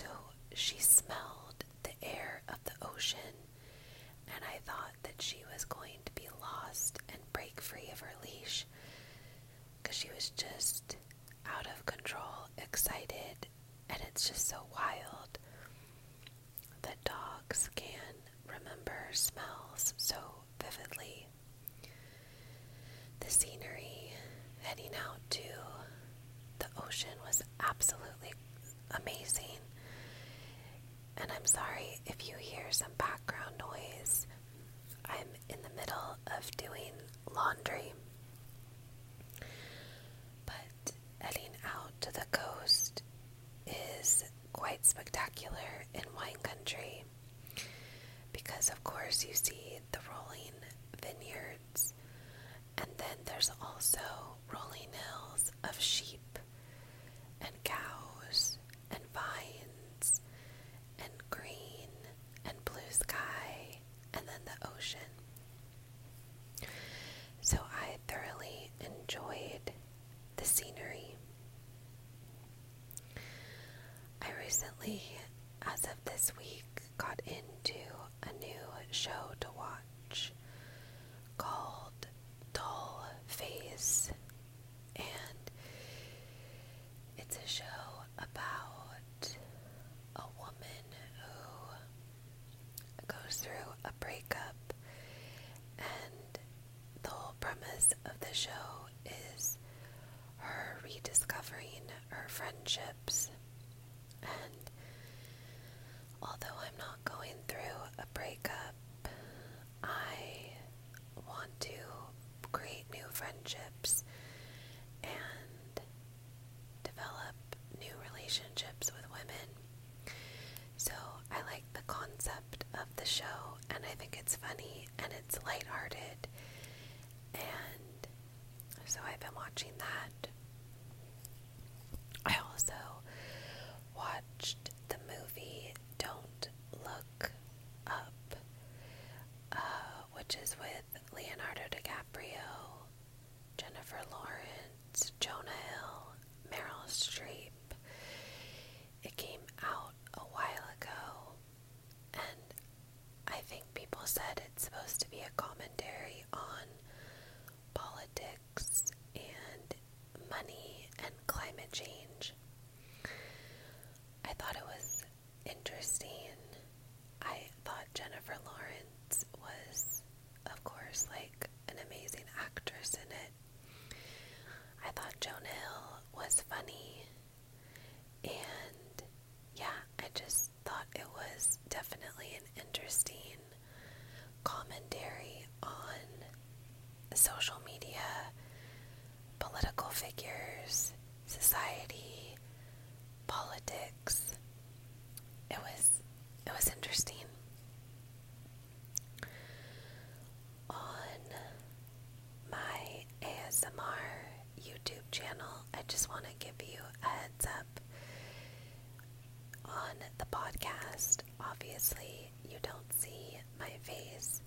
So she smelled the air of the ocean, and I thought that she was going to be lost and break free of her leash because she was just out of control, excited, and it's just so wild that dogs can remember smells so vividly. The scenery heading out to the ocean was absolutely amazing. And I'm sorry if you hear some background noise. I'm in the middle of doing laundry. But heading out to the coast is quite spectacular in wine country because, of course, you see the rolling vineyards, and then there's also rolling hills of sheep and cows and vines and green and blue sky and then the ocean. So I thoroughly enjoyed the scenery. I recently, as of this week, got into a new show to watch called Doll Face, and it's a show about a woman who goes through a breakup, and the whole premise of the show is her rediscovering her friendships. And although I'm not going through a breakup, I want to create new friendships and develop new relationships with women. So I like the concept of the show, and I think it's funny and it's lighthearted. And so I've been watching that. I also watched the movie Don't Look Up, uh, which is with Leonardo DiCaprio, Jennifer Lawrence, Jonah Hill, Meryl Streep. It came out a while ago, and I think people said it's supposed to be a commentary on politics and money and climate change. I thought it was interesting. I thought Jennifer Lawrence was, of course, like an amazing actress in it. I thought Jonah Hill was funny. And yeah, I just thought it was definitely an interesting commentary on social media, political figures, society, politics. It was it was interesting. On my ASMR YouTube channel, I just want to give you a heads up. On the podcast, obviously, you don't see my face,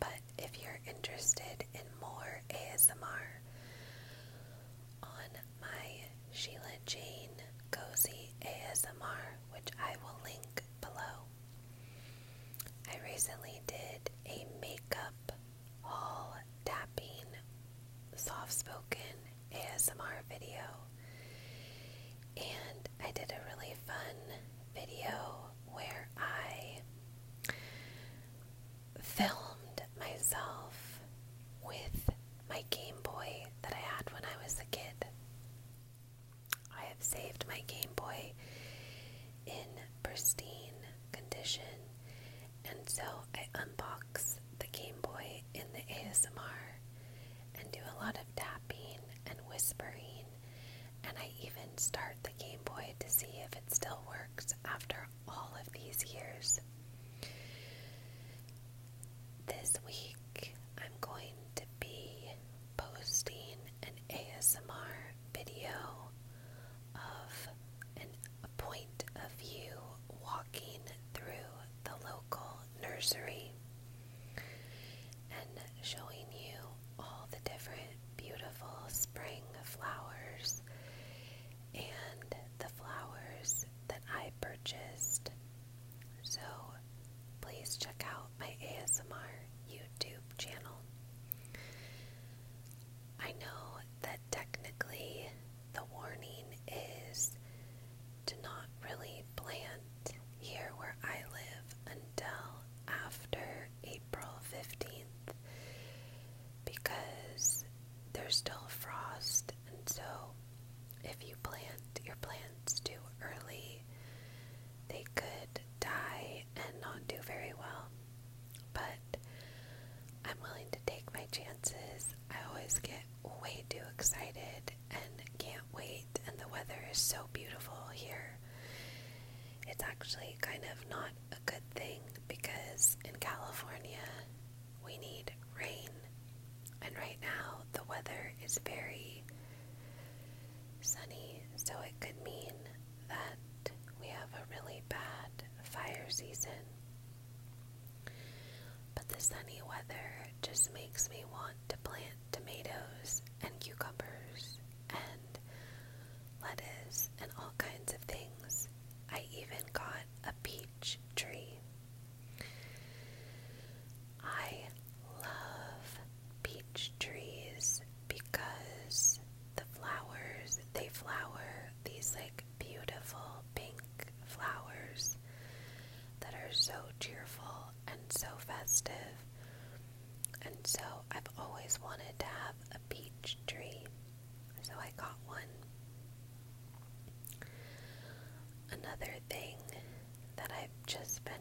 but if you're interested in more ASMR, on my Sheila Jane Cozy ASMR, which I will link below, I recently did a makeup haul tapping soft spoken ASMR video. And is so beautiful here. It's actually kind of not a good thing because in California we need rain. And right now the weather is very sunny, so it could mean that we have a really bad fire season. But the sunny weather just makes me want to plant tomatoes and cucumbers. other thing that I've just been